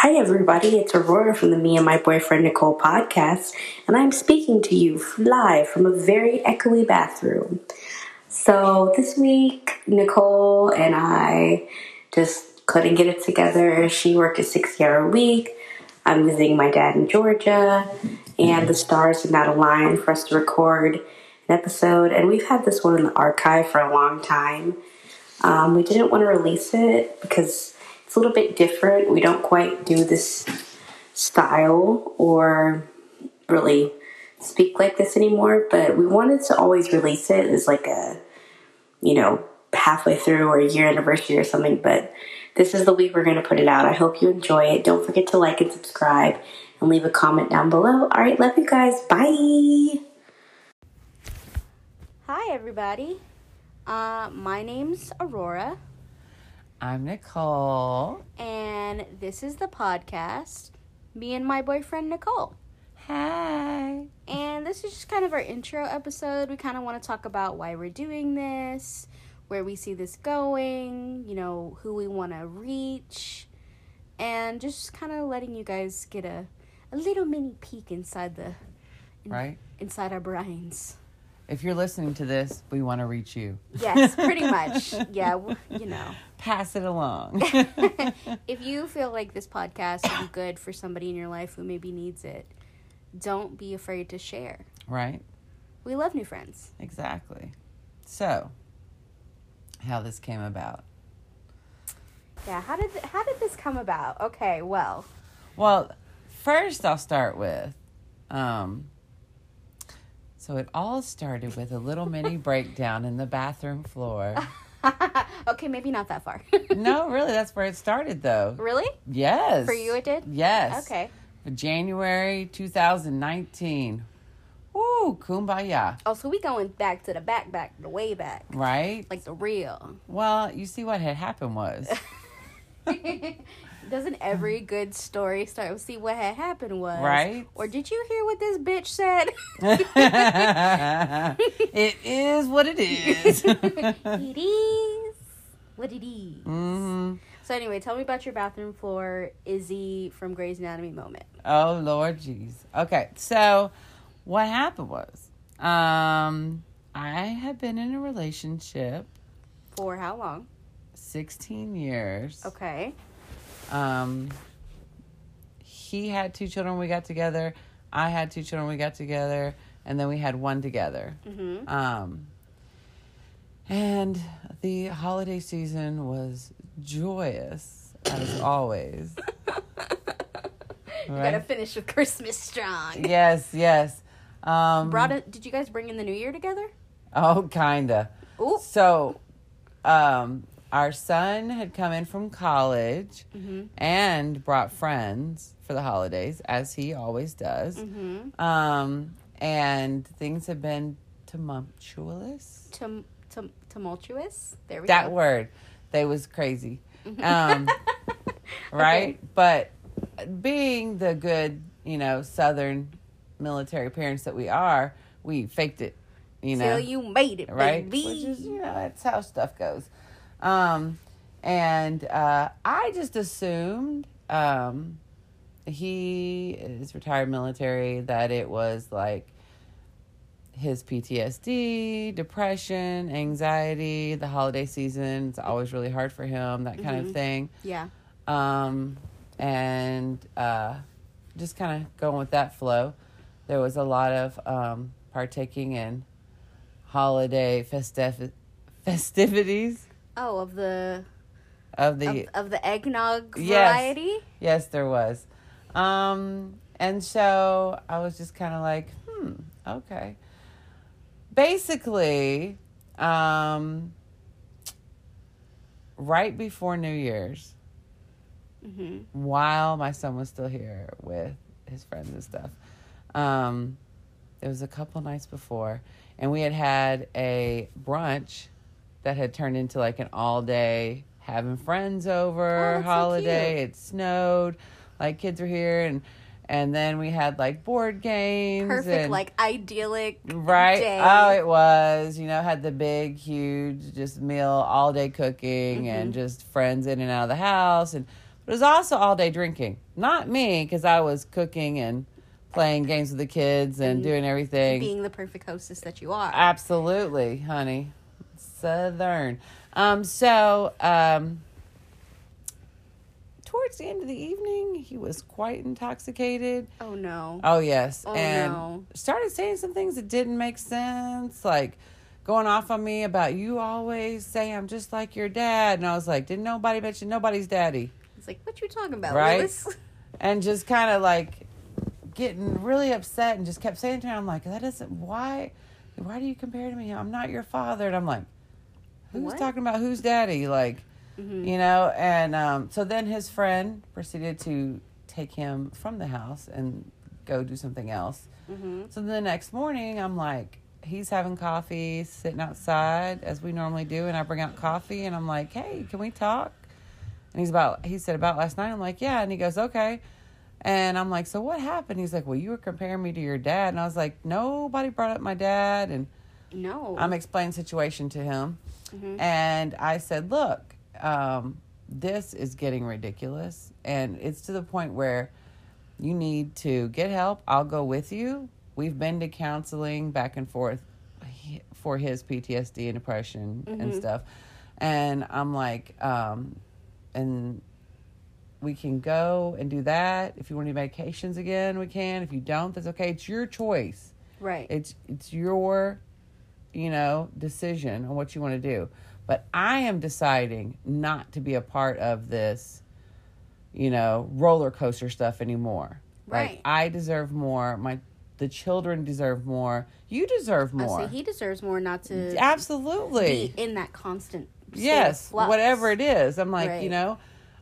Hi, everybody. It's Aurora from the Me and My Boyfriend Nicole podcast, and I'm speaking to you live from a very echoey bathroom. So, this week, Nicole and I just couldn't get it together. She worked a 60 hour week. I'm visiting my dad in Georgia, and the stars did not align for us to record an episode. And we've had this one in the archive for a long time. Um, we didn't want to release it because a little bit different. We don't quite do this style or really speak like this anymore, but we wanted to always release it as like a, you know, halfway through or a year anniversary or something. But this is the week we're going to put it out. I hope you enjoy it. Don't forget to like and subscribe and leave a comment down below. All right, love you guys. Bye. Hi, everybody. Uh, my name's Aurora, I'm Nicole. and this is the podcast, Me and My Boyfriend Nicole. Hi. And this is just kind of our intro episode. We kind of want to talk about why we're doing this, where we see this going, you know, who we want to reach, and just kind of letting you guys get a, a little mini peek inside the Right? inside our brains. If you're listening to this, we want to reach you. Yes, pretty much. Yeah, you know. Pass it along. if you feel like this podcast would be good for somebody in your life who maybe needs it, don't be afraid to share. right? We love new friends. Exactly. So, how this came about. Yeah, how did how did this come about? Okay, well, Well, first I'll start with um so it all started with a little mini breakdown in the bathroom floor. okay, maybe not that far. No, really, that's where it started though. really? Yes. For you it did? Yes. Okay. For January 2019. Woo, kumbaya, Oh, so we going back to the back, back, the way back, right? like the real. Well, you see what had happened was Doesn't every good story start with see what had happened was Right. Or did you hear what this bitch said? it is what it is. it is what it is. hmm So anyway, tell me about your bathroom floor Izzy from Grey's Anatomy moment. Oh Lord, jeez. Okay, so what happened was, um, I had been in a relationship For how long? sixteen years. Okay. Um, he had two children. We got together. I had two children. We got together, and then we had one together. Mm-hmm. Um, and the holiday season was joyous as always. You Right? gotta finish with Christmas strong. Yes, yes. Um, Brought it. Did you guys bring in the New Year together? Oh, kinda. Ooh. So, um, our son had come in from college Mm-hmm. and brought friends for the holidays, as he always does. Mm-hmm. Um, and things have been tumultuous. Tum, tum, tumultuous. There we go. That go. word, they was crazy. Um, right? But being the good, you know, Southern military parents that we are, we faked it. You know, Till you made it, right? baby. Which is, you know, that's how stuff goes. Um, and uh, I just assumed um, he is retired military that it was like his PTSD, depression, anxiety, the holiday season. It's always really hard for him, that kind Mhm. of thing. yeah. Um, and uh, just kind of going with that flow. There was a lot of um, partaking in holiday festiv- festivities Oh, of the of the of, of the eggnog Yes. variety. yes there was um and so i was just kind of like hmm okay basically um right before new year's Mm-hmm. while my son was still here with his friends and stuff. Um, it was a couple nights before, and we had had a brunch that had turned into like an all day having friends over Oh, that's so holiday. it snowed, like kids were here, and and then we had like board games. Perfect, and- like idyllic. Right. day. Oh, it was. You know, had the big, huge, just meal, all day cooking, and Mhm. just friends in and out of the house. And But it was also all day drinking. Not me, because I was cooking and playing games with the kids and doing everything. Being the perfect hostess that you are. Absolutely, honey. Southern. Um, so, um, towards the end of the evening, he was quite intoxicated. oh no. Oh, yes. Oh, and no. started saying some things that didn't make sense, like going off on me about you always say I'm just like your dad. And I was like, didn't nobody mention nobody's daddy? It's like, what you talking about, Right? Willis? and just kind of like getting really upset and just kept saying to me, I'm like, that isn't why why do you compare to me? I'm not your father. And I'm like, who's What? talking about who's daddy? Like, Mhm. you know, and um, so then his friend proceeded to take him from the house and go do something else. Mhm. So the next morning, I'm like, he's having coffee, sitting outside as we normally do, and I bring out coffee, and I'm like, hey, can we talk? And he's about, he said about last night. I'm like, yeah, and he goes, okay. And I'm like, so what happened? He's like, well, you were comparing me to your dad, and I was like, nobody brought up my dad, and No. I'm explaining the situation to him, Mhm. and I said, look, um, this is getting ridiculous, and it's to the point where you need to get help. I'll go with you. We've been to counseling back and forth for his PTSD and depression and Mhm. stuff. And I'm like, um, and we can go and do that. If you want any medications again, we can. If you don't, that's okay. It's your choice. right. It's it's your, you know, decision on what you want to do. But I am deciding not to be a part of this, you know, roller coaster stuff anymore. Right. Like I deserve more. My the children deserve more. You deserve oh, I more. say he deserves more not to Absolutely. be in that constant yes whatever it is i'm like you know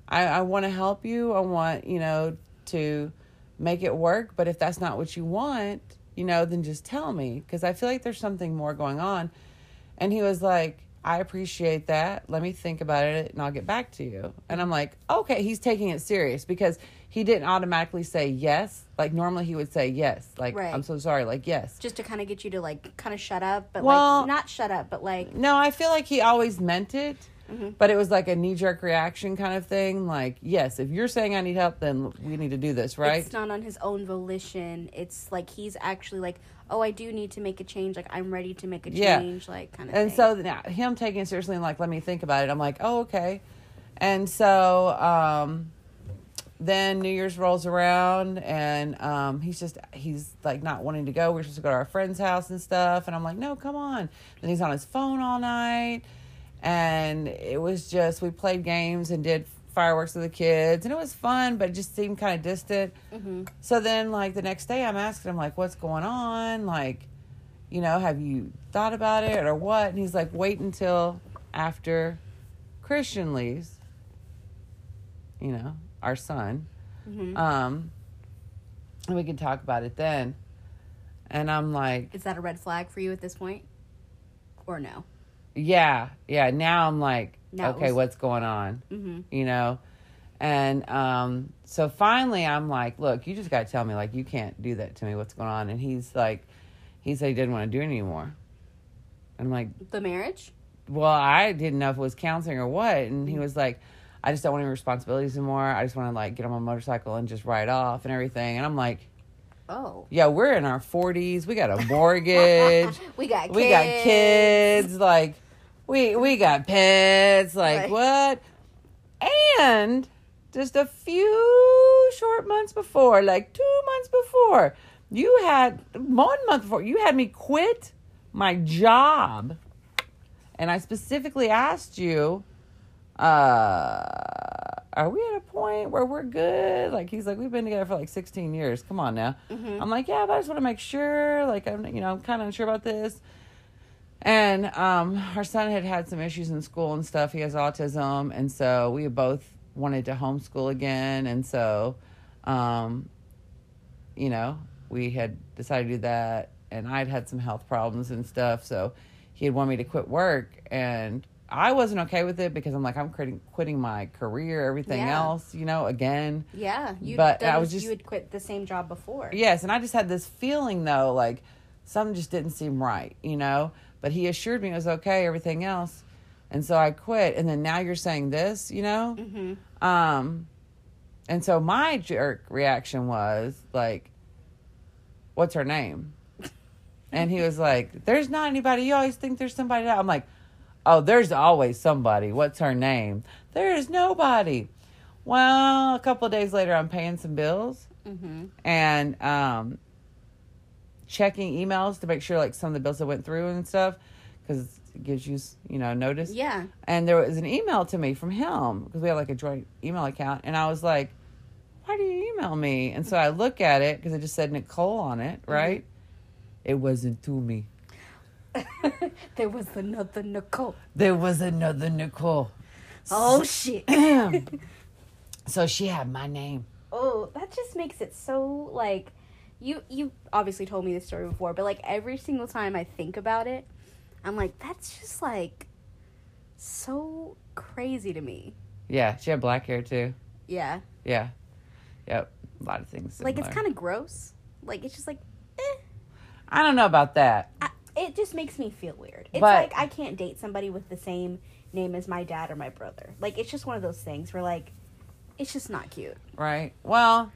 i, I want to help you i want you know to make it work but if that's not what you want you know then just tell me because i feel like there's something more going on. And he was like i appreciate that. Let me think about it and i'll get back to you. And i'm like okay he's taking it serious because he didn't automatically say yes. Like normally he would say yes. Like Right. i'm so sorry like yes. Just to kind of get you to like kind of shut up, but Well- like not shut up, but like No, I feel like he always meant it, Mm-hmm. but it was like a knee jerk reaction kind of thing. Like, yes, if you're saying I need help, then we need to do this, right? it's not on his own volition. It's like he's actually like, oh, I do need to make a change. Like I'm ready to make a Yeah. change. Like kind of. and thing. so now him taking it seriously and like, let me think about it. I'm like, oh, okay. And so um, then New Year's rolls around and um, he's just, he's like not wanting to go. We're supposed to go to our friend's house and stuff. And I'm like, no, come on. And he's on his phone all night. And it was just, we played games and did fireworks with the kids. And it was fun, but it just seemed kind of distant. Mhm. So then, like, the next day, I'm asking him, like, what's going on? Like, you know, have you thought about it or what? And he's like, wait until after Christian leaves, you know, our son. Mhm. Um, and we can talk about it then. And I'm like, is that a red flag for you at this point, or no? Yeah, yeah. Now I'm like, it okay, was- what's going on? Mm-hmm. You know? And um, so finally, I'm like, look, you just got to tell me, like, you can't do that to me. What's going on? And he's like, he said he didn't want to do it anymore. I'm like, The marriage. well, I didn't know if it was counseling or what. And he was like, I just don't want any responsibilities anymore. I just want to like get on my motorcycle and just ride off and everything. And I'm like, Oh, yeah, we're in our 40s. We got a mortgage. we got kids. we got kids. Like, we we got pets. Like Right. what? And just a few short months before, like two months before, you had one month before you had me quit my job, and I specifically asked you, uh, "Are we at a point where we're good?" Like he's like, "We've been together for like 16 years. Come on now." Mhm. I'm like, "Yeah, but I just want to make sure. Like, I'm you know I'm kind of unsure about this." And um, our son had had some issues in school and stuff. He has autism, and so we both wanted to homeschool again. And so, um, you know, we had decided to do that. And I'd had some health problems and stuff, so he had wanted me to quit work, and I wasn't okay with it because I'm like, I'm quitting, quitting my career, everything Yeah. else, you know, again. Yeah, you. But I was just- you had quit the same job before. Yes, and I just had this feeling though, like something just didn't seem right, you know. But he assured me it was okay, everything else, and so I quit. And then now you're saying this, you know. Mm-hmm. Um, and so my jerk reaction was like, "What's her name?" And he was like, "There's not anybody. You always think there's somebody." I'm like, "Oh, there's always somebody. What's her name?" There is nobody. Well, a couple of days later, I'm paying some bills Mm-hmm. and um, checking emails to make sure like some of the bills that went through and stuff because it gives you you know notice. Yeah. And there was an email to me from him because we have like a joint email account, and I was like, "Why do you email me?" And so I look at it because it just said Nicole on it, mm-hmm. right? It wasn't to me. there was another Nicole. There was another Nicole. Oh shit. so she had my name. oh, that just makes it so like you you obviously told me this story before, but like every single time I think about it, I'm like that's just like so crazy to me. Yeah, she had black hair too. Yeah. Yeah, yep, a lot of things. Like it's kind of gross. Like it's just like eh. I don't know about that. I, it just makes me feel weird. It's But- like I can't date somebody with the same name as my dad or my brother. Like it's just one of those things where like it's just not cute. Right. Well,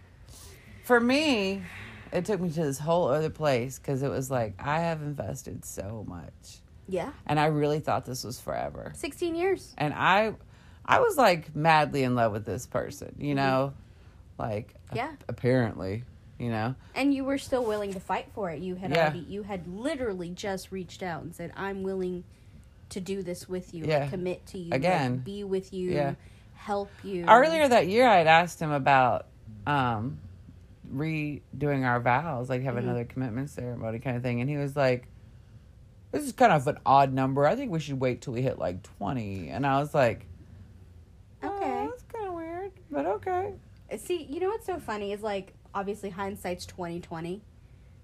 for me, it took me to this whole other place because it was like I have invested so much, Yeah. and I really thought this was forever. 16 years. And I, I was like madly in love with this person. You know, like Mm-hmm. Yeah. ap- apparently, you know. And you were still willing to fight for it. You had Yeah. already you had literally just reached out and said, "I'm willing to do this with you, Yeah. like, commit to you, like, Again. be with you, Yeah. help you." Earlier that year, I had asked him about um, redoing our vows, like have Mhm. another commitment ceremony kind of thing, and he was like. This is kind of an odd number. I think we should wait till we hit like 20. And I was like, Okay. Oh, that's kind of weird, but okay. See, you know what's so funny is like obviously hindsight's 2020.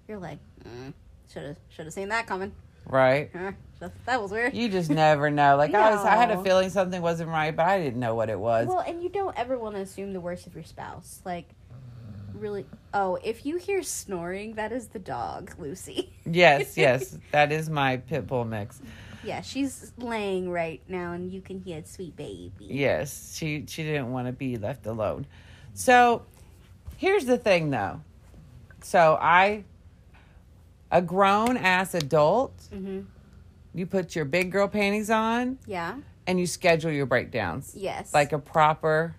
You're like, mm, should have should have seen that coming. Right? That- that was weird. You just never know. Like I was, I had a feeling something wasn't right, but I didn't know what it was. Well, and you don't ever want to assume the worst of your spouse. Like, really. Oh, if you hear snoring, that is the dog, Lucy. yes, yes, that is my pit bull mix. Yeah, she's laying right now, and you can hear sweet baby. Yes, she she didn't want to be left alone. So, here's the thing, though. So I, a grown ass adult, Mm-hmm. you put your big girl panties on Yeah. and you schedule your breakdowns Yes. like a proper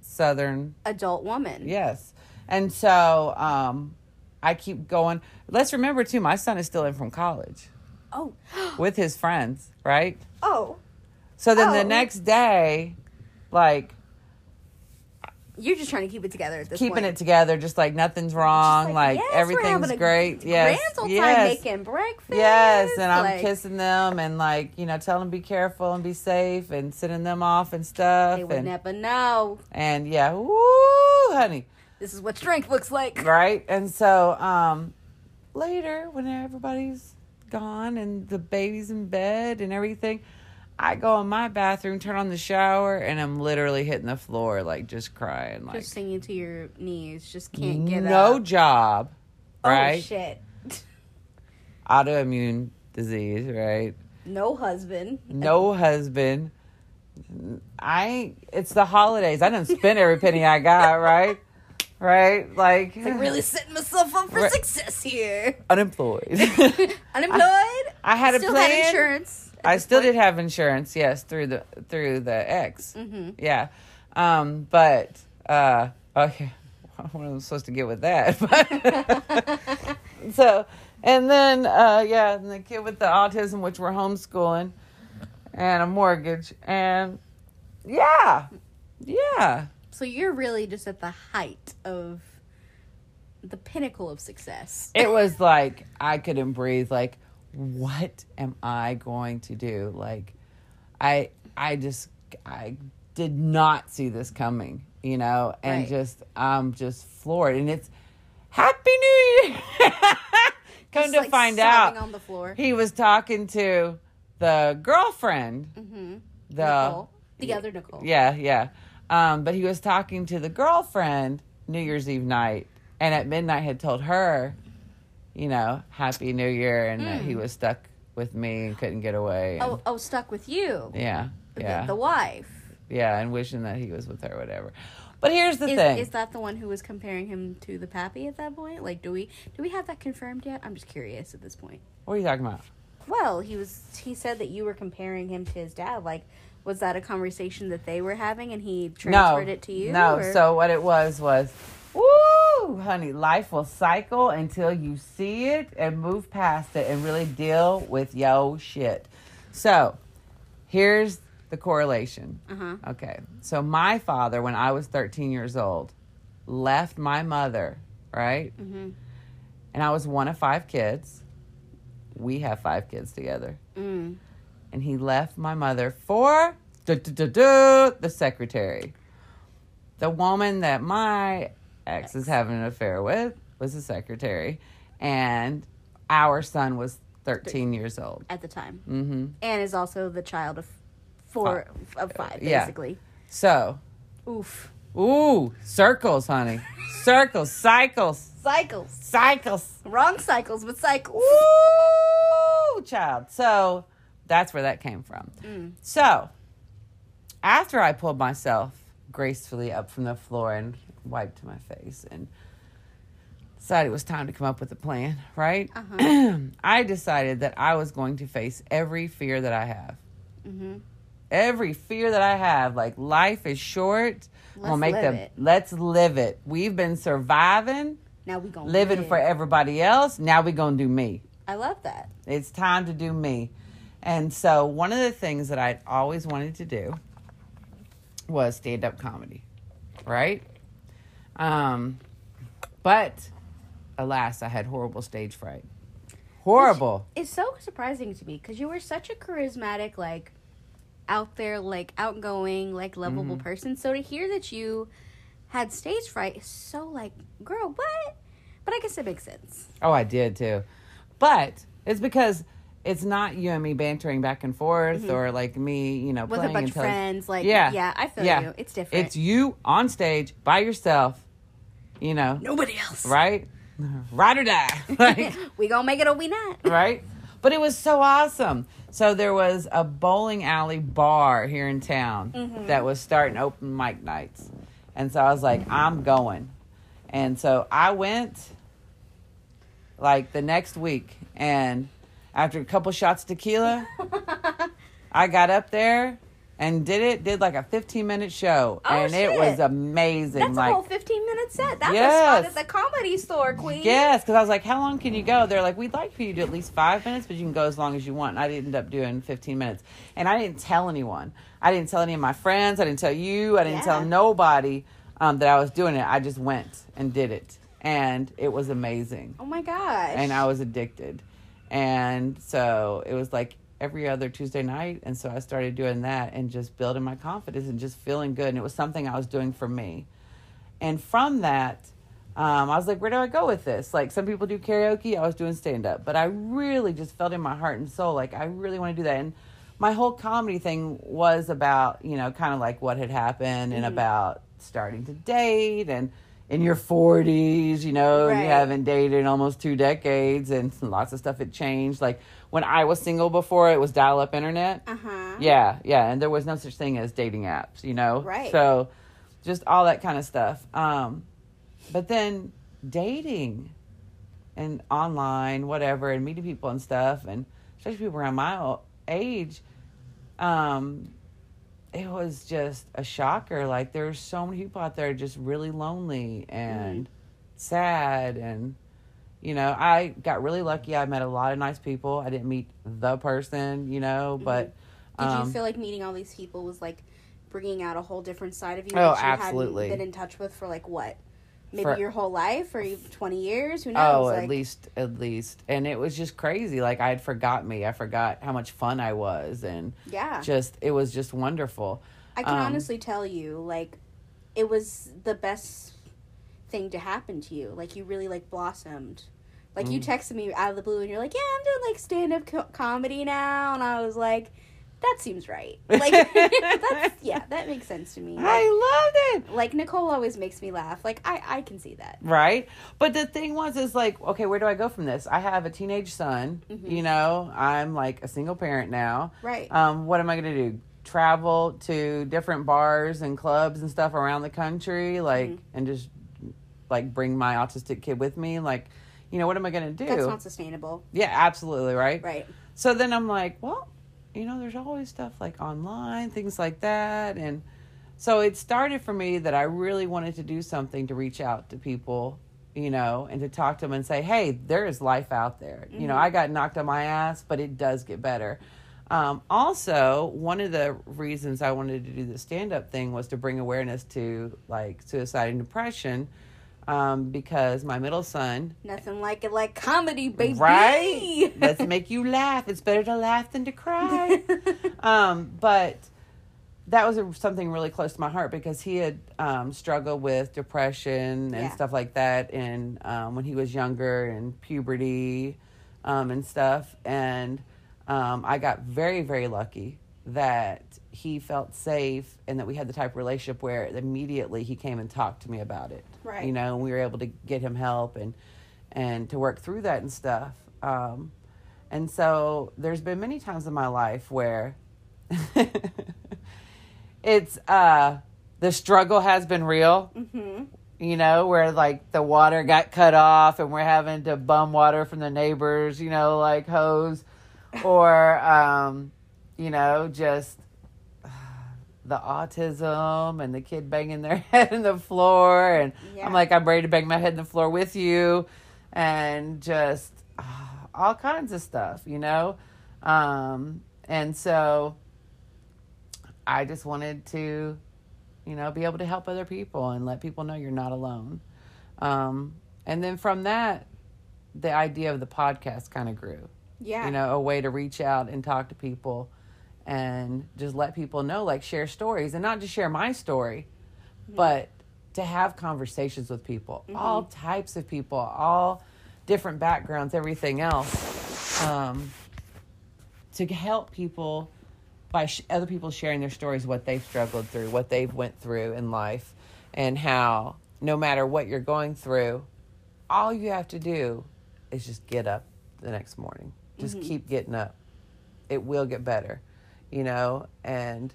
Southern adult woman. Yes. And so um, I keep going. Let's remember, too, my son is still in from college Oh. with his friends, right? oh. So then the Oh. next day, like You're just trying to keep it together at this keeping point. it together, just like nothing's wrong, Just like, yes, everything's having a great. Yes. Grand yes. making breakfast. Yes, and I'm like, kissing them and like you know telling them be careful and be safe and sending them off and stuff They would and never know. and yeah, woo, honey. This is what strength looks like. right and so um later when everybody's gone and the baby's in bed and everything i go in my bathroom turn on the shower and i'm literally hitting the floor like just crying like Just singing to your knees. Just can't get no up. job Oh right shit. autoimmune disease right No husband. no husband i it's the holidays i didn't spend every penny i got right right like, Like really setting myself up for Right. success here. unemployed Unemployed. I had a plan. had insurance. I still point. did have insurance, yes, through the through the ex. Mhm. Yeah. Um, but uh okay. What am I supposed to get with that? But so and then uh yeah, and the kid with the autism which we're homeschooling and a mortgage and yeah. Yeah. So you're really just at the height of the pinnacle of success. It was like I couldn't breathe like what am I going to do? Like I I just I did not see this coming, you know, and Right. just I'm just floored and it's Happy New Year. Come Just, to like, find out on the floor. he was talking to the girlfriend, Mm-hmm. the Nicole, the other Nicole. yeah, yeah. Um, but he was talking to the girlfriend New Year's Eve night, and at midnight had told her, you know, Happy New Year, and that he was stuck with me and couldn't get away. and- Hmm. Oh, oh, stuck with you. yeah, The- yeah, The, wife. yeah, and wishing that he was with her, whatever. But here's the Is, thing. is that the one who was comparing him to the pappy at that point? Like, do we do we have that confirmed yet? I'm just curious at this point. what are you talking about? Well, he was. He said that you were comparing him to his dad. Like, was that a conversation that they were having, and he transferred no, it to you? No. or- So what it was was, woo, honey, life will cycle until you see it and move past it and really deal with yo shit. So here's the correlation. Uh-huh. Okay. So my father, when I was 13 years old, left my mother, right? Mhm. And I was one of five kids. We have five kids together. Mm. And he left my mother for the secretary. The woman that my ex is having an affair with was the secretary. And our son was 13 years old. At the time, hmm and is also the child of four of five, yeah. basically. So, Oof. ooh, circles, honey. circles, cycles, Cycles. cycles. Wrong cycles, but cycles. Ooh, child. So that's where that came from. Mm. So after I pulled myself gracefully up from the floor and wiped my face and decided it was time to come up with a plan, right? Uh-huh. I decided that I was going to face every fear that I have. Mhm. Every fear that I have, like life is short. Let's make live the it. let's live it. We've been surviving, Now we gonna living live. for everybody else. Now we gonna do me. I love that. It's time to do me. And so, one of the things that I'd always wanted to do was stand up comedy, right? Um, but alas, I had horrible stage fright. Horrible. It's so surprising to me because you were such a charismatic, like out there, like outgoing, like lovable Mm-hmm. person. So to hear that you had stage fright is so like, girl, what? But I guess it makes sense. Oh, I did too. But it's because it's not you and me bantering back and forth or like me, you know, Mm-hmm. With a bunch of friends, like Yeah. yeah, I feel Yeah. you. It's different. It's you on stage by yourself, you know, nobody else. right? Ride or die. Like, we gonna make it or we not. right? But it was so awesome. So there was a bowling alley bar here in town Mm-hmm. that was starting open mic nights. And so I was like, I'm going. And so I went like the next week and after a couple shots of tequila, I got up there and did it, did like a 15 minute show. Oh, and it was amazing. That's like a whole fifteen minute set. That Yes. was fun at the comedy store, Queen. Yes, because I was like, how long can you go? They're like, we'd like for you to do at least five minutes, but you can go as long as you want. And I ended up doing 15 minutes. And I didn't tell anyone. I didn't tell any of my friends. I didn't tell you. I didn't tell nobody um, that I was doing it. I just went and did it. And it was amazing. Oh my gosh. And I was addicted. And so it was like every other Tuesday night. And so I started doing that and just building my confidence and just feeling good. And it was something I was doing for me. And from that, um, I was like, where do I go with this? Like, some people do karaoke. I was doing stand up. But I really just felt in my heart and soul, like, I really want to do that. And my whole comedy thing was about, you know, kind of like what had happened and about starting to date and in your 40s, you know, Right. you haven't dated in almost two decades and lots of stuff had changed. Like, when I was single before, it was dial up internet. Uh huh. Yeah, yeah, and there was no such thing as dating apps, you know. Right. So, just all that kind of stuff. Um, but then dating and online, whatever, and meeting people and stuff, and especially people around my age, um, it was just a shocker. Like there's so many people out there just really lonely and sad, and you know, I got really lucky. I met a lot of nice people. I didn't meet the person, you know, but. Did um, you feel like meeting all these people was like bringing out a whole different side of you Oh, that you absolutely. hadn't been in touch with for like what? Maybe For- your whole life or 20 years? Who knows? Oh, like, at least, at least, and it was just crazy. Like I had forgot me. I forgot how much fun I was, and Yeah. just it was just wonderful. I can um, honestly tell you, like, it was the best thing to happen to you. Like, you really, like, blossomed. Like, Mm. you texted me out of the blue and you're like, yeah, I'm doing, like, stand up co- comedy now. And I was like, that seems right. Like, that's, yeah, that makes sense to me. Like, I loved it. like, Nicole always makes me laugh. Like, I, I can see that. Right. But the thing was, is like, okay, where do I go from this? I have a teenage son. Mhm. You know, I'm like a single parent now. Right. Um, what am I going to do? travel to different bars and clubs and stuff around the country, like, Mm-hmm. and just like bring my autistic kid with me. Like, you know, what am I going to do? That's not sustainable. yeah, absolutely, right? Right. So then I'm like, well, you know, there's always stuff like online, things like that. And so it started for me that I really wanted to do something to reach out to people, you know, and to talk to them and say, hey, there is life out there. You know, I got knocked on my ass, but it does get better. Um, also, one of the reasons I wanted to do the stand up thing was to bring awareness to like suicide and depression um, because my middle son Nothing like it like comedy, baby. Right? Let's make you laugh. It's better to laugh than to cry. um, but that was a, something really close to my heart because he had um, struggled with depression and Yeah. stuff like that, and um, when he was younger and puberty um, and stuff, and um, I got very very lucky that he felt safe and that we had the type of relationship where immediately he came and talked to me about it Right. you know and we were able to get him help and and to work through that and stuff. Um and so there's been many times in my life where it's uh the struggle has been real. Hmm you know, where like the water got cut off and we're having to bum water from the neighbors, you know, like hose, or, um, you know, just the autism and the kid banging their head in the floor. And Yeah. I'm like, I'm ready to bang my head in the floor with you, and just ah, all kinds of stuff, you know. Um, and so I just wanted to you know, be able to help other people and let people know you're not alone. Um, and then from that, the idea of the podcast kind of grew. Yeah. You know, a way to reach out and talk to people and just let people know, like share stories and not just share my story, but to have conversations with people, all types of people, all different backgrounds, everything else, um, to help people by sh- other people sharing their stories, what they've struggled through, what they've went through in life, and how no matter what you're going through, all you have to do is just get up the next morning. Just keep getting up. It will get better, you know. And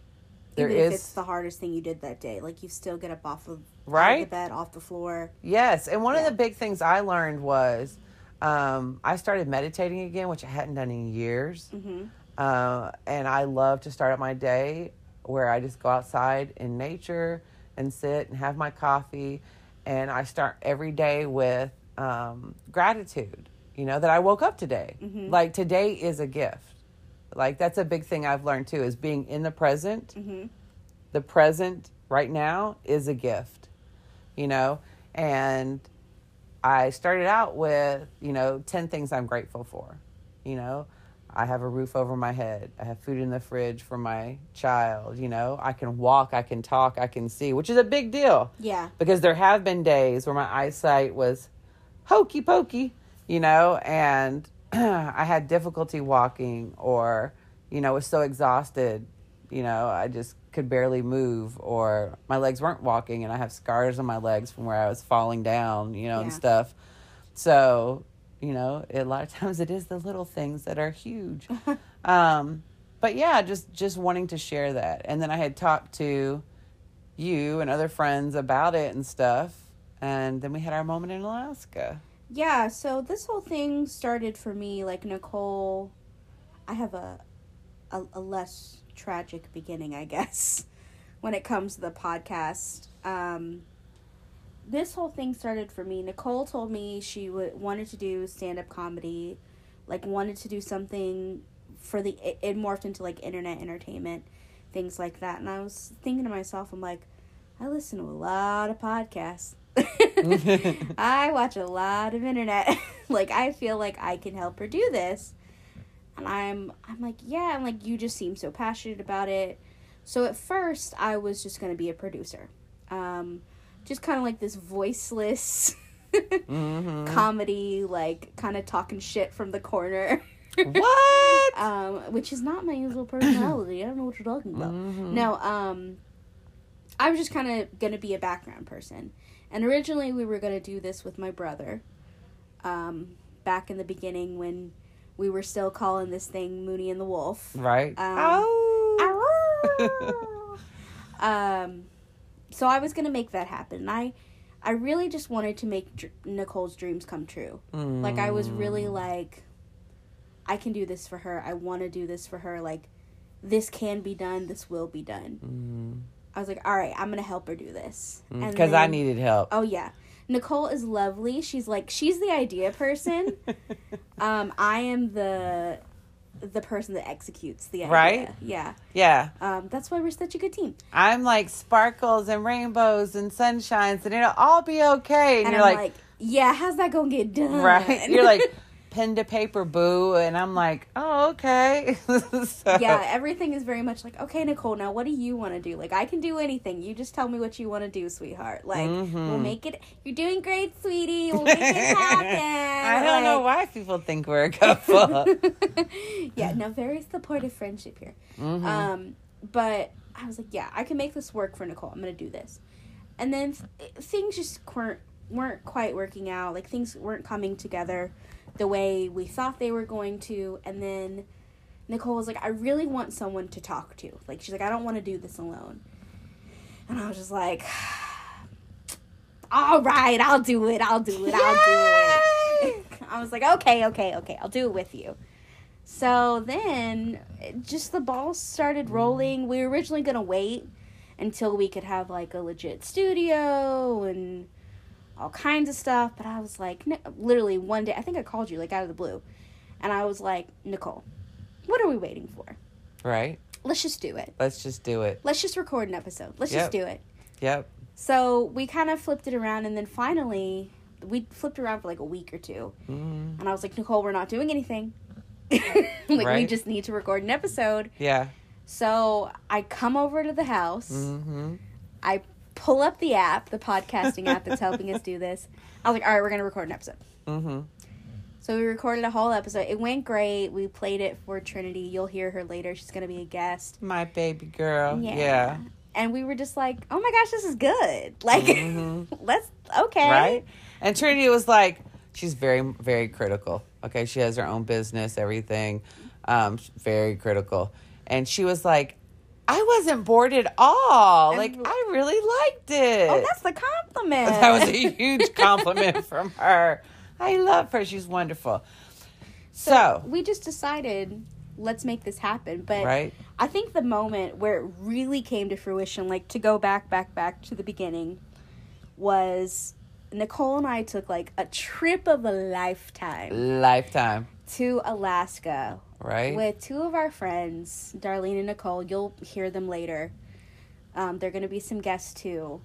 there Even if it's the hardest thing you did that day, like you still get up off of Right? the bed, off the floor. Yes, and one Yeah. of the big things I learned was um, I started meditating again, which I hadn't done in years. Mm-hmm. Uh, and I love to start out my day where I just go outside in nature and sit and have my coffee. And I start every day with um, gratitude, you know, that I woke up today. Like today is a gift. Like that's a big thing I've learned too is being in the present. Mm-hmm. The present right now is a gift, you know, and I started out with, you know, 10 things I'm grateful for. You know, I have a roof over my head. I have food in the fridge for my child. You know, I can walk, I can talk, I can see, which is a big deal Yeah. because there have been days where my eyesight was hokey pokey, you know, and I had difficulty walking or, you know, was so exhausted, you know, I just could barely move or my legs weren't walking and I have scars on my legs from where I was falling down, you know, and stuff. So, you know, a lot of times it is the little things that are huge. um, but yeah, just just wanting to share that. And then I had talked to you and other friends about it and stuff. And then we had our moment in Alaska. Yeah, so this whole thing started for me like Nicole I have a a, a less tragic beginning, I guess, when it comes to the podcast. Um this whole thing started for me. Nicole told me she w- wanted to do stand-up comedy, like wanted to do something for the it, it morphed into like internet entertainment, things like that. And I was thinking to myself, I'm like, I listen to a lot of podcasts. I watch a lot of internet. like I feel like I can help her do this. And I'm I'm like, yeah, I'm like you just seem so passionate about it. So at first I was just going to be a producer. Um just kind of like this voiceless hmm comedy like kind of talking shit from the corner. what? um which is not my usual personality. I don't know what you're talking about. Mhm. No, um, I was just kind of gonna be a background person, and originally we were gonna do this with my brother. Um, back in the beginning when we were still calling this thing Mooney and the Wolf. Right. Um, oh. um, so I was gonna make that happen. And I, I really just wanted to make Dr- Nicole's dreams come true. Like I was really like, I can do this for her. I want to do this for her. Like, this can be done. This will be done. I was like, all right, I'm gonna help her do this. Because I needed help. Oh yeah. Nicole is lovely. She's like she's the idea person. um, I am the the person that executes the idea. Right? Yeah. Yeah. Um, that's why we're such a good team. I'm like sparkles and rainbows and sunshines and it'll all be okay. And, And you're like, like, yeah, how's that gonna get done? right? You're like pen to paper, boo. And I'm like, oh, okay. So- yeah, everything is very much like, okay, Nicole, now what do you want to do? Like, I can do anything. You just tell me what you want to do, sweetheart. Like, Mm-hmm. we'll make it. You're doing great, sweetie. We'll make it happen. I don't know why people think we're a couple. yeah, no, very supportive friendship here. Mm-hmm. Um, but I was like, yeah, I can make this work for Nicole. I'm gonna do this. And then th- things just weren't weren't quite working out. Like things weren't coming together the way we thought they were going to. And then Nicole was like, I really want someone to talk to. Like she's like, I don't want to do this alone. And I was just like, all right, I'll do it. I'll do it. I'll do it. I was like, okay, okay, okay, I'll do it with you. So then, just the balls started rolling. We were originally gonna wait until we could have like a legit studio and all kinds of stuff. But I was like, literally one day, I think I called you like out of the blue, and I was like, Nicole, what are we waiting for? right? Let's just do it. Let's just do it. Let's just record an episode. Let's just do it. Yep. So we kind of flipped it around, and then finally, we flipped around for like a week or two. Mhm. And I was like, Nicole, we're not doing anything. like, we just need to record an episode. Yeah. So I come over to the house. Mm-hmm. I pull up the app, the podcasting app that's helping us do this. I was like, all right, we're going to record an episode. Mm-hmm. So we recorded a whole episode. It went great. We played it for Trinity. You'll hear her later. She's going to be a guest. My baby girl. Yeah. And we were just like, oh my gosh, this is good. Like, Mhm. let's, okay. Right? And Trinity was like, she's very, very critical. Okay. She has her own business, everything. Um, very critical. And she was like, I wasn't bored at all. And- Like, I really liked it. Oh, that's the compliment. that was a huge compliment from her. I love her. She's wonderful. So, we just decided let's make this happen but right? i think the moment where it really came to fruition like to go back back back to the beginning was nicole and i took like a trip of a lifetime Lifetime. to alaska Right? with two of our friends darlene and nicole you'll hear them later um, they're going to be some guests too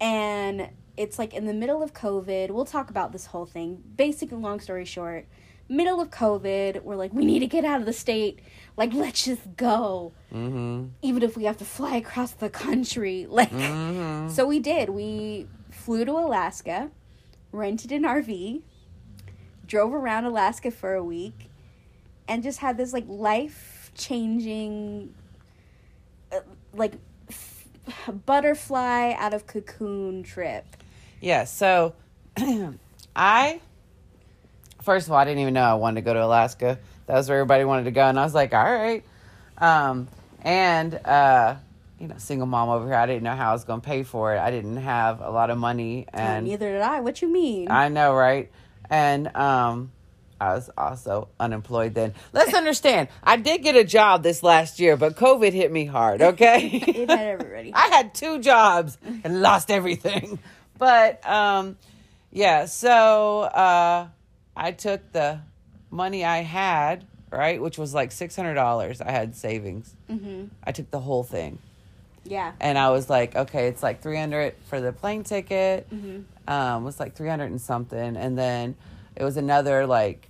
and it's like in the middle of covid we'll talk about this whole thing basic and long story short middle of covid we're like we need to get out of the state like let's just go mm-hmm. even if we have to fly across the country like Mm-hmm. so we did we flew to alaska rented an rv drove around alaska for a week and just had this like life changing like f- butterfly out of cocoon trip Yeah, so I first of all I didn't even know I wanted to go to Alaska. That was where everybody wanted to go, and I was like, all right. Um, and uh, you know, single mom over here, I didn't know how I was going to pay for it. I didn't have a lot of money, Uh, and neither did i what you mean I know, right? And um, I was also unemployed then. Let's understand, I did get a job this last year, but COVID hit me hard. Okay, it had everybody I had two jobs and lost everything. But um yeah, so uh I took the money I had, right, which was like $600. I had savings. hmm I took the whole thing. yeah And I was like, okay, it's like 300 for the plane ticket. hmm Um it was like 300 and something and then it was another like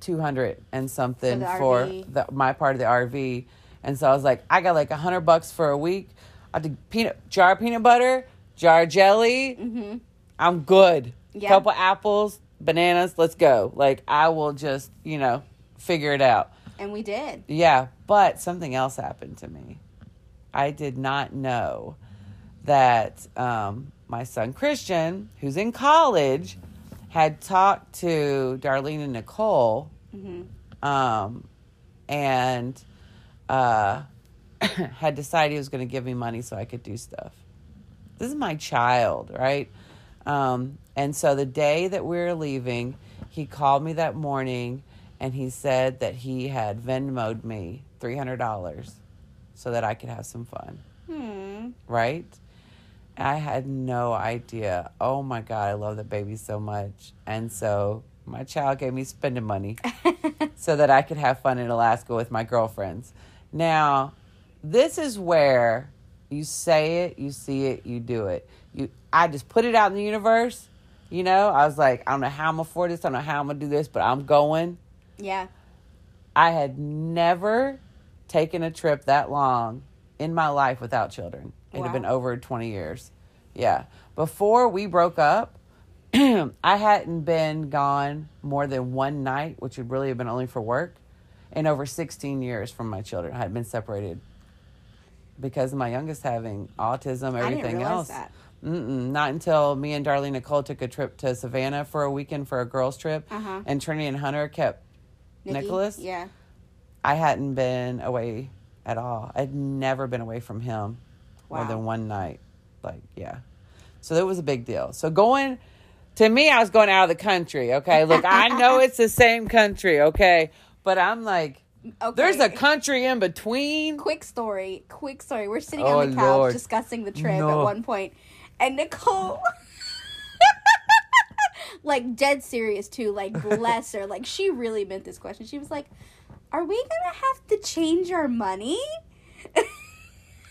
200 and something For the for the, my part of the RV. And so I was like, I got like a hundred bucks for a week. I did peanut jar of peanut butter, jar of jelly. hmm I'm good. Yeah. Couple apples, bananas. Let's go. Like I will just you know figure it out. and we did Yeah, but something else happened to me. I did not know that um, my son Christian, who's in college, had talked to Darlene and Nicole, hmm um, and uh, had decided he was going to give me money so I could do stuff. This is my child, right? Um, and so the day that we were leaving, he called me that morning and he said that he had Venmoed me $300 so that I could have some fun, Hmm. right? I had no idea. Oh my God, I love that baby so much. And so my child gave me spending money so that I could have fun in Alaska with my girlfriends. Now, this is where you say it, you see it, you do it. You I just put it out in the universe. You know, I was like, I don't know how I'm gonna afford this, I don't know how I'm gonna do this, but I'm going. Yeah. I had never taken a trip that long in my life without children. It Wow. had been over 20 years. Yeah. Before we broke up, I hadn't been gone more than one night, which would really have been only for work, in over 16 years from my children. I had been separated because of my youngest having autism, everything else. that. Mm-mm, not until me and Darlene Nicole took a trip to Savannah for a weekend for a girls' trip, Uh-huh. and Trinity and Hunter kept Nikki? Nicholas? Yeah. I hadn't been away at all. I'd never been away from him more than one night. Like, yeah. So that was a big deal. So going to me, I was going out of the country. Okay. Look, I know it's the same country. Okay. But I'm like, Okay. there's a country in between. quick story. Quick story. We're sitting Oh, on the couch Lord. discussing the trip No. at one point, and Nicole. like dead serious too like bless her like she really meant this question she was like are we gonna have to change our money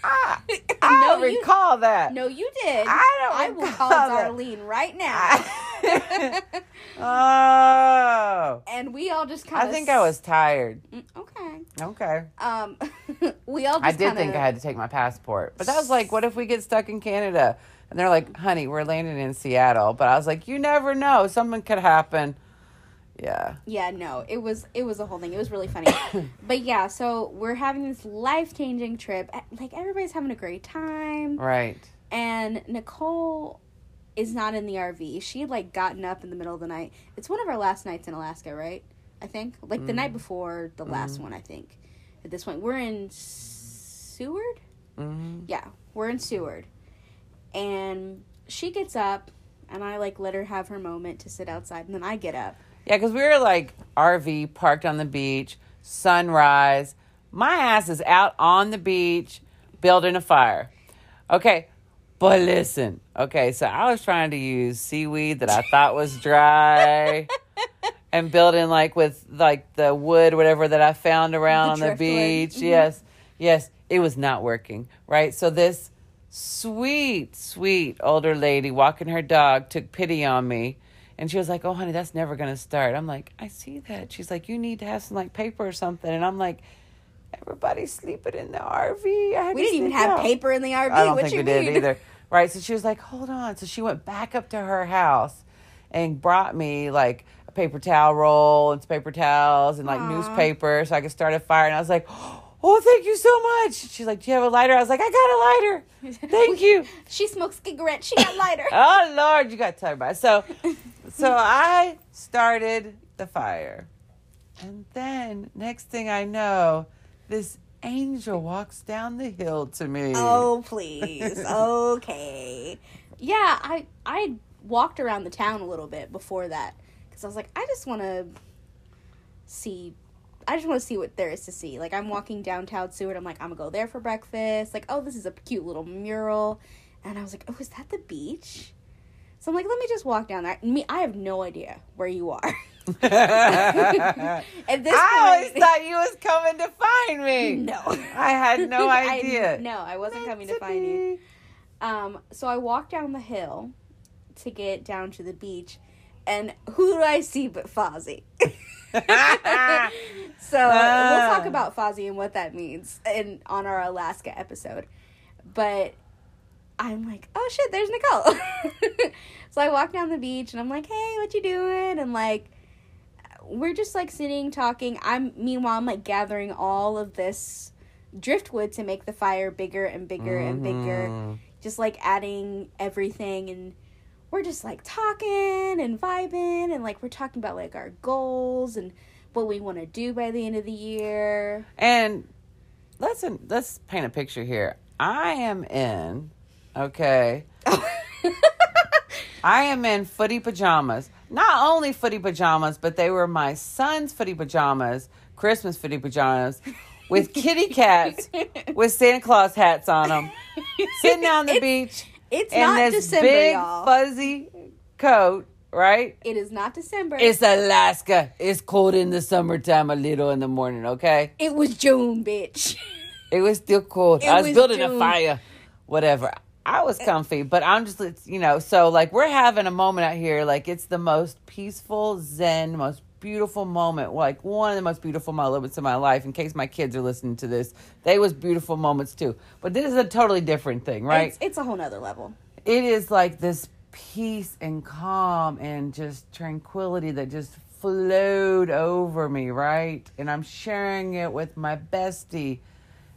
I, I No, don't you- recall that. no you did I don't i will recall call that. darlene right now oh. and we all just kind of. I think I was tired. okay Okay. um we all just I did kinda, think I had to take my passport, but that was like, what if we get stuck in Canada? And they're like, honey, we're landing in Seattle. But I was like, you never know. Something could happen. Yeah. yeah no it was it was a whole thing. It was really funny. But yeah so we're having this life-changing trip. Like everybody's having a great time. Right. and nicole is not in the rv she had like gotten up in the middle of the night. It's one of our last nights in alaska right? I think. Like the night before the last one i think. At this point we're in seward? Hmm yeah we're in seward. And she gets up and i like let her have her moment to sit outside and then i get up Yeah, because we were like RV parked on the beach, sunrise. My ass is out on the beach building a fire. Okay, but listen. Okay, so I was trying to use seaweed that I thought was dry. and building like with like the wood whatever that I found around The on the beach. Mhm. Yes. Yes, it was not working. Right? So this sweet, sweet older lady walking her dog took pity on me. And she was like, "Oh, honey, that's never gonna start." I'm like, "I see that." She's like, "You need to have some like paper or something." And I'm like, "Everybody's sleeping in the RV." I we didn't even have out." paper in the rv I don't what think you we mean? did either. Right. So she was like, hold on. So she went back up to her house and brought me like a paper towel roll and some paper towels and like Aw. newspaper so I could start a fire. And I was like, oh, Oh, thank you so much. She's like, do you have a lighter? I was like, I got a lighter. Thank you. she smokes cigarettes she got lighter oh, Lord, you got to talk about it. So, so I started the fire. And then next thing I know, this angel walks down the hill to me. Oh please. okay. Yeah, I I walked around the town a little bit before that because I was like, I just want to see. I just want to see what there is to see. Like I'm walking downtown Seward. I'm like, I'm gonna go there for breakfast. Like, oh, this is a cute little mural, and I was like, oh, is that the beach? So I'm like, let me just walk down there. Me, I have no idea where you are. I this always point, thought you was coming to find me. no, I had no I- idea. no, I wasn't coming to Meant find you. Um, so I walk down the hill to get down to the beach, and who do I see but Fozzie? so we'll talk Ah. about Fozzie and what that means in on our Alaska episode. But I'm like, oh shit, there's Nicole. so I walk down the beach and I'm like, hey, what you doing? And like, we're just like sitting talking. I'm meanwhile I'm like gathering all of this driftwood to make the fire bigger and bigger and bigger Mhm. just like adding everything and we're just like talking and vibing and like we're talking about like our goals and what we want to do by the end of the year. And let's let's paint a picture here. I am in, okay. I am in footy pajamas. Not only footy pajamas, but they were my son's footy pajamas, Christmas footy pajamas, with kitty cats with Santa Claus hats on them, sitting on the It's- beach It's in not this December, big y'all. fuzzy coat. Right? it is not December. It's Alaska. It's cold in the summertime, a little in the morning. Okay. it was June, bitch. It was still cold. It I was, was building June. a fire. Whatever. I was comfy, but I'm just, it's, you know, so like we're having a moment out here. Like it's the most peaceful, zen, most beautiful moment. Like one of the most beautiful moments of my life. In case my kids are listening to this, they was beautiful moments too. But this is a totally different thing, right? It's, it's a whole nother level. it is like this peace and calm and just tranquility that just flowed over me, right? And I'm sharing it with my bestie.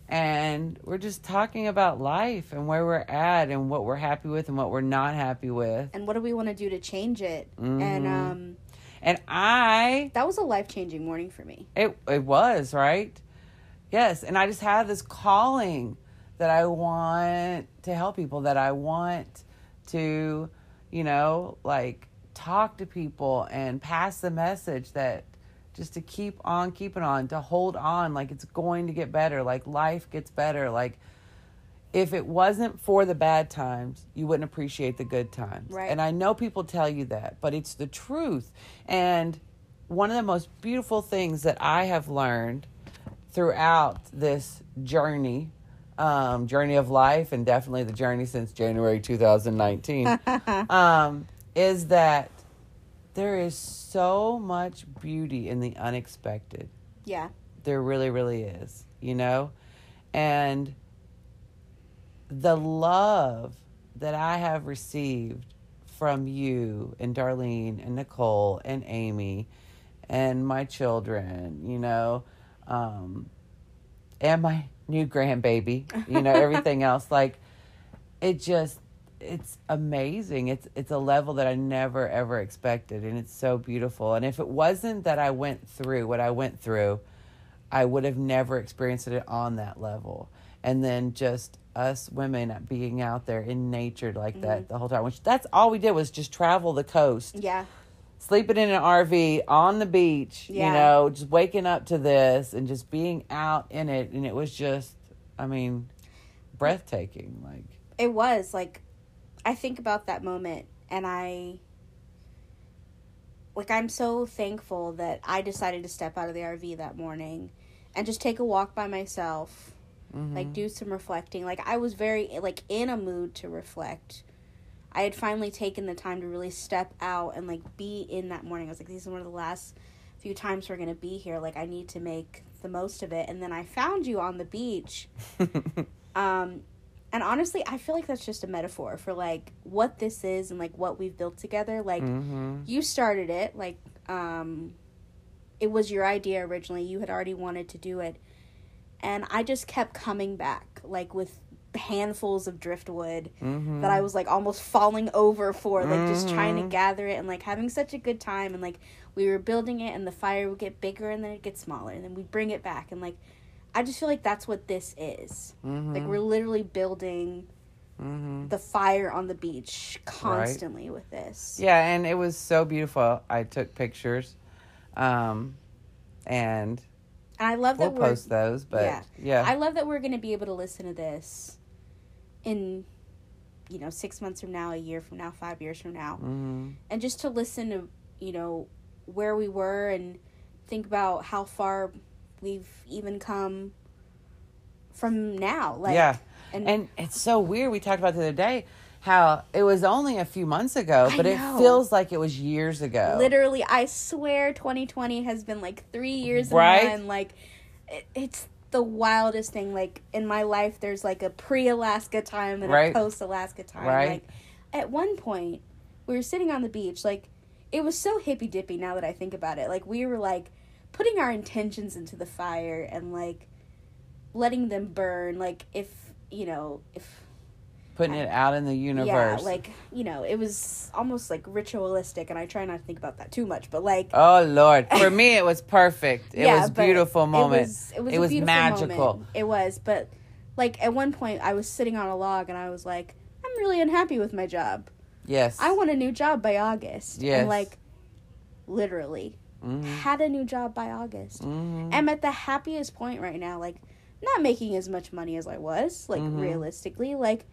And we're just talking about life and where we're at and what we're happy with and what we're not happy with. And what do we want to do to change it? Mm-hmm. And um, And I, that was a life changing morning for me. it, it was, right? Yes. And I just have this calling that I want to help people, that I want to, you know, like talk to people and pass the message that just to keep on keeping on, to hold on, like it's going to get better, like life gets better. Like if it wasn't for the bad times, you wouldn't appreciate the good times. Right. And I know people tell you that, but it's the truth. And one of the most beautiful things that I have learned throughout this journey, um, journey of life, and definitely the journey since January 2019, um, is that there is so much beauty in the unexpected. Yeah. There really, really is, you know? And the love that I have received from you and Darlene and Nicole and Amy and my children, you know, um, and my new grandbaby, you know, everything else. Like, it just, it's amazing. It's it's a level that I never ever expected, and it's so beautiful. And if it wasn't that I went through what I went through, I would have never experienced it on that level. And then just us women being out there in nature like that mm-hmm. the whole time, which that's all we did was just travel the coast, Yeah. sleeping in an RV on the beach, Yeah. you know, just waking up to this and just being out in it. And it was just, I mean, breathtaking. Like, It was like I think about that moment and I like I'm so thankful that I decided to step out of the RV that morning and just take a walk by myself. Like do some reflecting. Like I was very like in a mood to reflect. I had finally taken the time to really step out and like be in that morning. I was like these are one of the last few times we're going to be here. Like I need to make the most of it. And then I found you on the beach um, and honestly, I feel like that's just a metaphor for like what this is and like what we've built together. Like mm-hmm. you started it, like um, it was your idea originally. You had already wanted to do it, and I just kept coming back, like with handfuls of driftwood Mm-hmm. that I was like almost falling over for, like just trying to gather it and like having such a good time. And like we were building it, and the fire would get bigger and then it'd get smaller, and then we'd bring it back. And like I just feel like that's what this is. Mm-hmm. Like we're literally building mm-hmm. the fire on the beach constantly with this. Yeah, and it was so beautiful. I took pictures, um, and And I love we'll that we're post those. But yeah. yeah, I love that we're going to be able to listen to this in you know, 6 months from now, a year from now, 5 years from now. mm-hmm. And just to listen to, you know, where we were and think about how far we've even come from now. Like yeah, and, and it's so weird. We talked about the other day how it was only a few months ago, but it feels like it was years ago. literally I swear 2020 has been like 3 years Right? in one like it, it's the wildest thing like in my life there's like a pre-Alaska time and Right. a post-Alaska time Right. like at one point we were sitting on the beach like it was so hippy dippy now that I think about it like we were like putting our intentions into the fire and like letting them burn like if you know if putting it out in the universe. Yeah, like you know, it was almost like ritualistic, and I try not to think about that too much. But like, oh Lord, for me it was perfect. It yeah, was beautiful moment. It was, it was, It was magical. moment. It was, but like at one point, I was sitting on a log, and I was like, I'm really unhappy with my job. yes. I want a new job by August. Yes. And like, literally, Mhm. had a new job by August. Mhm. I'm at the happiest point right now. Like, not making as much money as I was. Like, Mhm. realistically, like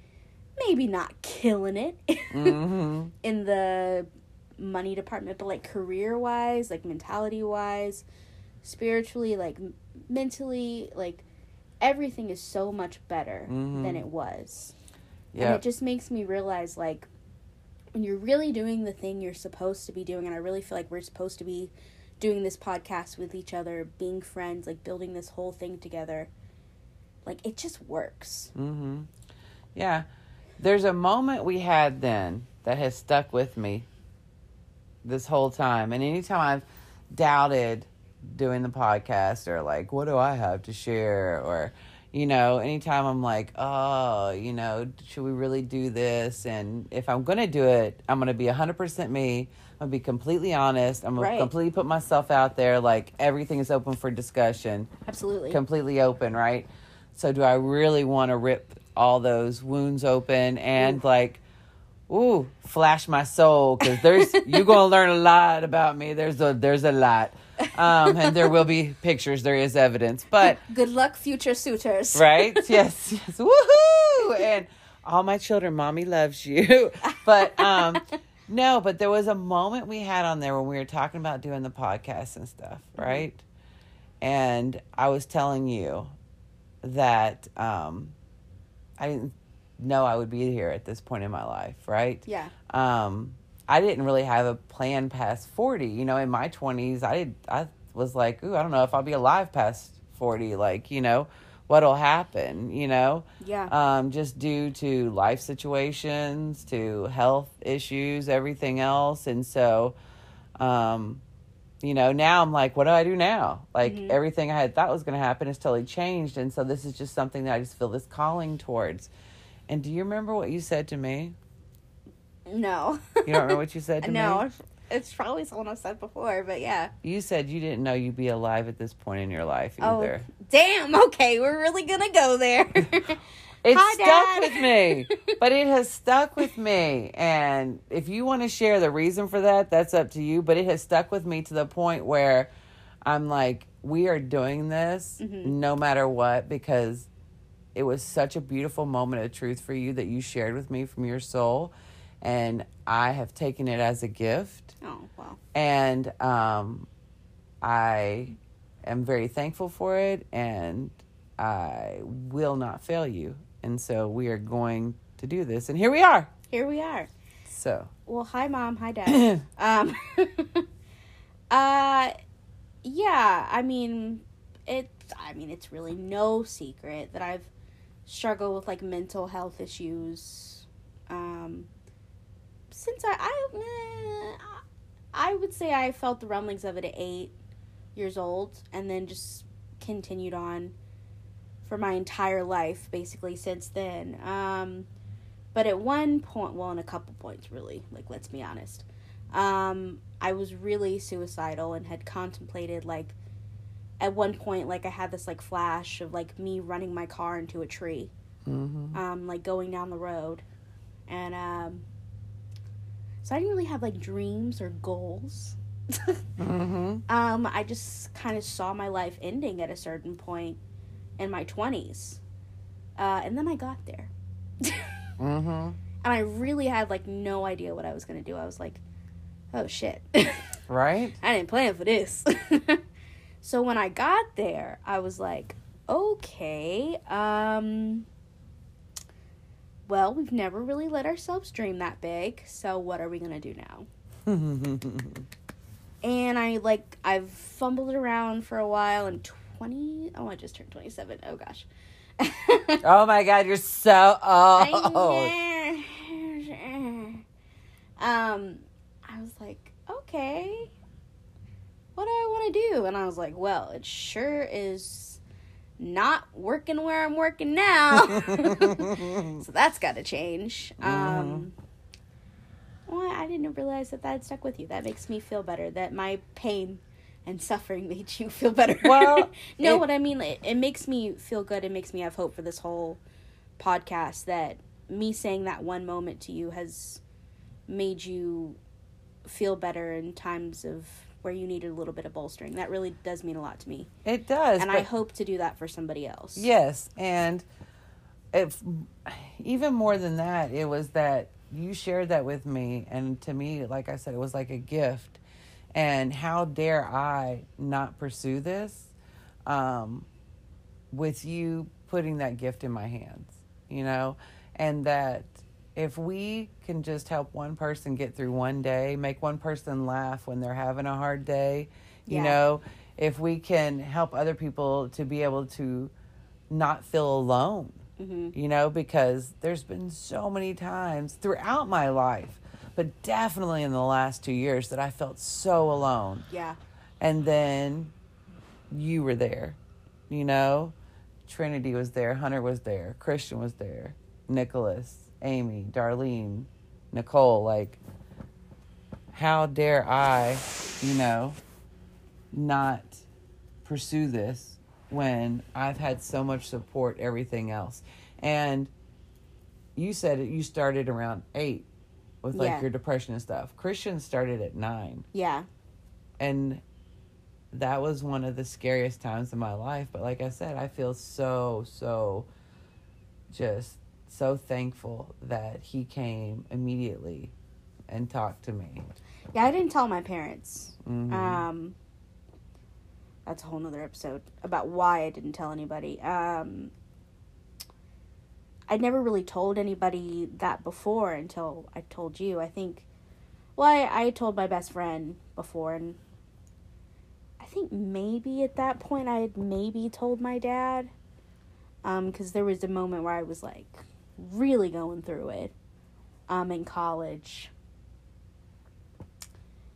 maybe not killing it Mhm. in the money department, but like career wise, like mentality wise, spiritually, like m- mentally, like everything is so much better Mhm. than it was. And it just makes me realize like when you're really doing the thing you're supposed to be doing, and I really feel like we're supposed to be doing this podcast with each other, being friends, like building this whole thing together. Like it just works. hmm Yeah. There's a moment we had then that has stuck with me this whole time. And anytime I've doubted doing the podcast or like, what do I have to share? Or, you know, anytime I'm like, oh, you know, should we really do this? And if I'm going to do it, I'm going to be 100% me. I'm going to be completely honest. I'm going Right. to completely put myself out there. Like everything is open for discussion Absolutely. completely open, right? So do I really want to rip all those wounds open and like, ooh, flash my soul because there's you're gonna learn a lot about me. There's a there's a lot, um, and there will be pictures. There is evidence, but Good luck, future suitors. right? Yes, yes, woohoo! And all my children, mommy loves you. But um, no, but there was a moment we had on there when we were talking about doing the podcast and stuff, right? And I was telling you that um, I didn't know I would be here at this point in my life, right? Yeah. um, I didn't really have a plan past 40. You know, in my 20s, I did, I was like, ooh, I don't know if I'll be alive past 40. Like, you know, what'll happen, you know? Yeah. Um, just due to life situations, to health issues, everything else. And so, um, you know, now I'm like, what do I do now? Like, Mhm. everything I had thought was going to happen has totally changed. And so, this is just something that I just feel this calling towards. And do you remember what you said to me? no. You don't remember what you said to me? no. It's probably someone I've said before, but yeah. You said you didn't know you'd be alive at this point in your life Oh, either. damn. Okay, we're really gonna go there. It Hi, stuck Dad. with me, but it has stuck with me. And if you want to share the reason for that, that's up to you. But it has stuck with me to the point where I'm like, we are doing this Mhm. no matter what because it was such a beautiful moment of truth for you that you shared with me from your soul. And I have taken it as a gift. oh well. and um, I am very thankful for it, and I will not fail you. And so we are going to do this, and here we are. Here we are. So, Well, hi mom, hi dad. um uh yeah, I mean it I mean it's really no secret that I've struggled with like mental health issues um since I I eh, I would say I felt the rumblings of it at 8 years old and then just continued on for my entire life basically since then. Um but at one point, well, in a couple points, really, like, let's be honest, um, I was really suicidal and had contemplated, like, at one point, like, I had this, like, flash of, like, me running my car into a tree, mhm. um, like, going down the road. And, um, so I didn't really have, like, dreams or goals. Mhm. um, I just kind of saw my life ending at a certain point in my 20s. Uh, and then I got there. Mhm. and I really had like no idea what I was gonna do. I was like, oh shit, Right? I didn't plan for this. so when I got there, I was like, okay, um, well, we've never really let ourselves dream that big, so what are we gonna do now? And I like I've fumbled around for a while and twenty oh I just turned twenty seven. Oh gosh. oh my God, you're so old. um, I was like, okay, what do I want to do? And I was like, well, it sure is not working where I'm working now. so that's got to change. Um, well, I didn't realize that that stuck with you. That makes me feel better. That my pain and suffering made you feel better. Well, no, it- what I mean, it, it makes me feel good. It makes me have hope for this whole podcast. That me saying that one moment to you has made you feel better in times of where you needed a little bit of bolstering. That really does mean a lot to me, It does. and I hope to do that for somebody else. Yes, and if even more than that, it was that you shared that with me, and to me, like I said, it was like a gift. And how dare I not pursue this um, with you putting that gift in my hands, you know? And that if we can just help one person get through one day, make one person laugh when they're having a hard day, you Yeah. know, if we can help other people to be able to not feel alone, Mm-hmm. you know, because there's been so many times throughout my life, but definitely in the last two years that I felt so alone. Yeah. And then you were there, you know, Trinity was there, Hunter was there, Christian was there, Nicholas, Amy, Darlene, Nicole. Like, how dare I, you know, not pursue this when I've had so much support, everything else. And you said it, you started around eight with like Yeah. your depression and stuff. Christian started at nine. Yeah. And that was one of the scariest times in my life. But like I said, I feel so, so just so thankful that he came immediately and talked to me. Yeah, I didn't tell my parents. Mhm. Um, that's a whole nother episode about why I didn't tell anybody. Um, I never really told anybody that before until I told you. I think, well, I, I told my best friend before, and I think maybe at that point I had maybe told my dad. Um, because there was a moment where I was like really going through it. Um, in college.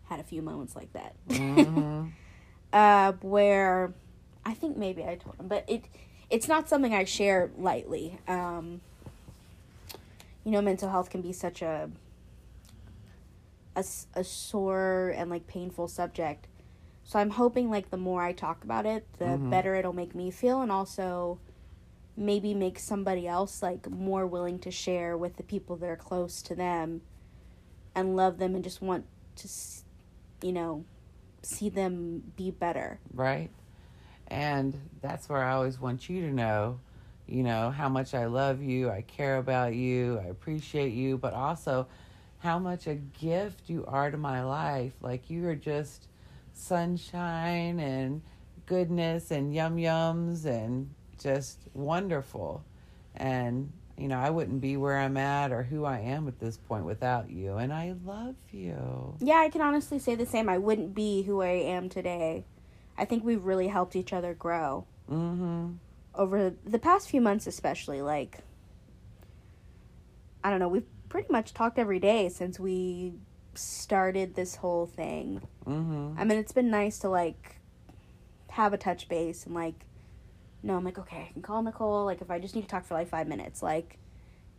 Had a few moments like that. Mhm. uh, where I think maybe I told him, but it it's not something I share lightly. Um, you know, mental health can be such a a sore and like painful subject. So I'm hoping like the more I talk about it, the Mhm. better it'll make me feel, and also maybe make somebody else like more willing to share with the people that are close to them, and love them and just want to, you know, see them be better. right? And that's where I always want you to know, you know, how much I love you, I care about you, I appreciate you, but also how much a gift you are to my life. Like you are just sunshine and goodness and yum yums and just wonderful. And you know, I wouldn't be where I'm at or who I am at this point without you. And I love you. Yeah, I can honestly say the same. I wouldn't be who I am today. I think we've really helped each other grow Mm-hmm. over the past few months, especially. Like, I don't know, we've pretty much talked every day since we started this whole thing. Mm-hmm. I mean, it's been nice to like have a touch base and like, no, I'm like, okay, I can call Nicole. Like, if I just need to talk for like five minutes, like,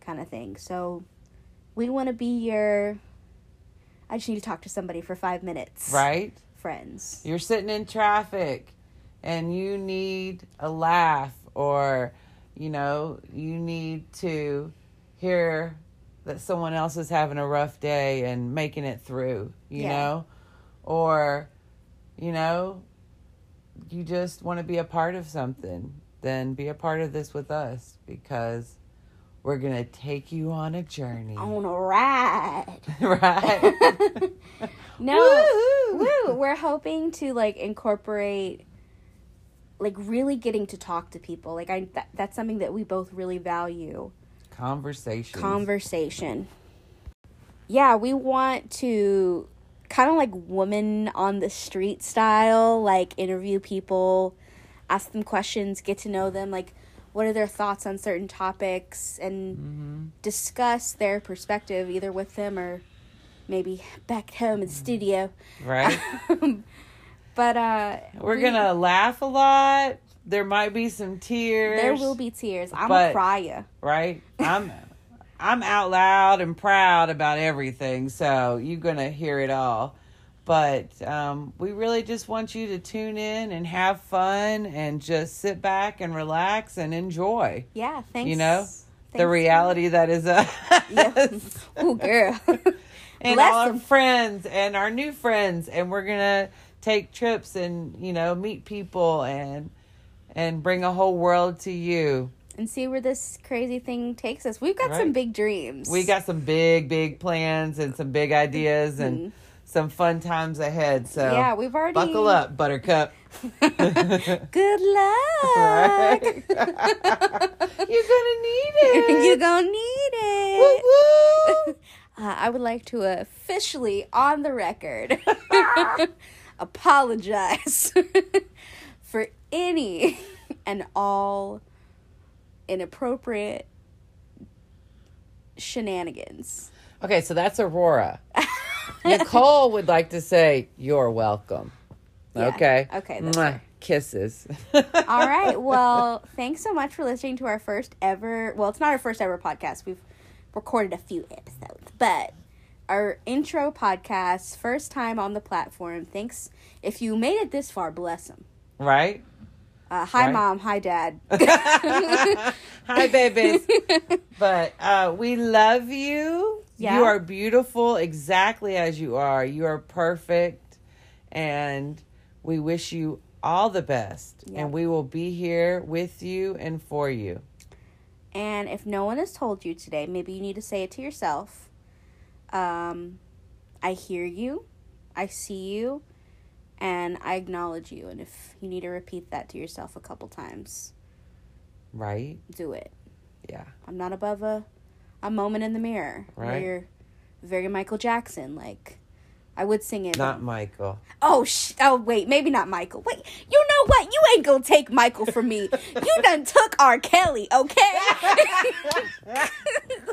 kind of thing. So, we want to be your. I just need to talk to somebody for five minutes. Right? Friends. you're sitting in traffic and you need a laugh or you know you need to hear that someone else is having a rough day and making it through you Yeah. know or you know you just want to be a part of something then be a part of this with us because we're going to take you on a journey On a ride. right no. Woohoo! Woo! We're hoping to like incorporate like really getting to talk to people. Like I that, that's something that we both really value. conversation Conversation. Yeah, we want to kind of like woman on the street style, like interview people, ask them questions, get to know them, like what are their thoughts on certain topics and hmm discuss their perspective either with them or maybe back home in the studio. right but uh We're we- gonna laugh a lot. there might be some tears. There will be tears. I'm But- a crier. right? I'm I'm out loud and proud about everything, so you're gonna hear it all. But um, we really just want you to tune in and have fun and just sit back and relax and enjoy Yeah, thanks. You know, the reality that is us. Ooh, girl. and Bless all our 'em. friends and our new friends and we're gonna take trips and you know meet people and and bring a whole world to you and see where this crazy thing takes us. We've got some big dreams. we got some big big plans and some big ideas and some fun times ahead so. Yeah, we've already buckle up buttercup Good luck. you're gonna need it You're gonna need it. Woo woo. Uh, I would like to officially, on the record, apologize for any and all inappropriate shenanigans. okay so that's aurora nicole would like to say you're welcome Yeah. okay Okay, Mwah. kisses All right. Well, thanks so much for listening to our first ever. Well, it's not our first ever podcast. We've recorded a few episodes, but our intro podcast, first time on the platform. Thanks. If you made it this far, bless them. right Uh, hi, Right. mom. Hi, dad. Hi, babies. but uh, we love you. Yeah. You are beautiful exactly as you are. You are perfect. And we wish you all the best. Yeah. And we will be here with you and for you. And if no one has told you today, maybe you need to say it to yourself. Um, I hear you, I see you, and I acknowledge you. And if you need to repeat that to yourself a couple times, Right? do it. Yeah. I'm not above a a moment in the mirror where Right. you're very Michael Jackson. Like I would sing it. Not Michael. Oh sh- oh wait, maybe not Michael. Wait, you know what? You ain't gonna take Michael from me. You done took R. Kelly, okay?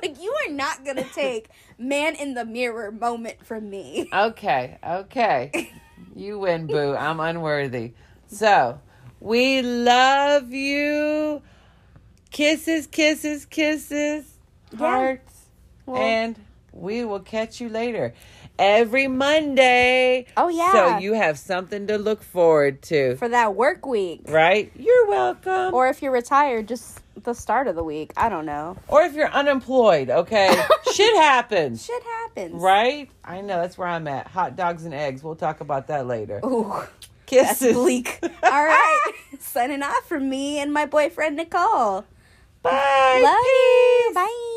like you are not gonna take man in the mirror moment from me. Okay, okay. You win, boo. I'm unworthy. So, we love you. Kisses, kisses, kisses, hearts. Well- and we will catch you later. Every Monday. Oh, yeah. So you have something to look forward to. For that work week. right? You're welcome. Or, if you're retired, just the start of the week. I don't know. Or if you're unemployed, okay? Shit happens. Shit happens. Right? I know that's where I'm at. Hot dogs and eggs. We'll talk about that later. Ooh. That's Kisses. bleak. All right. Signing off from me and my boyfriend Nicole. Bye. Love you. Bye.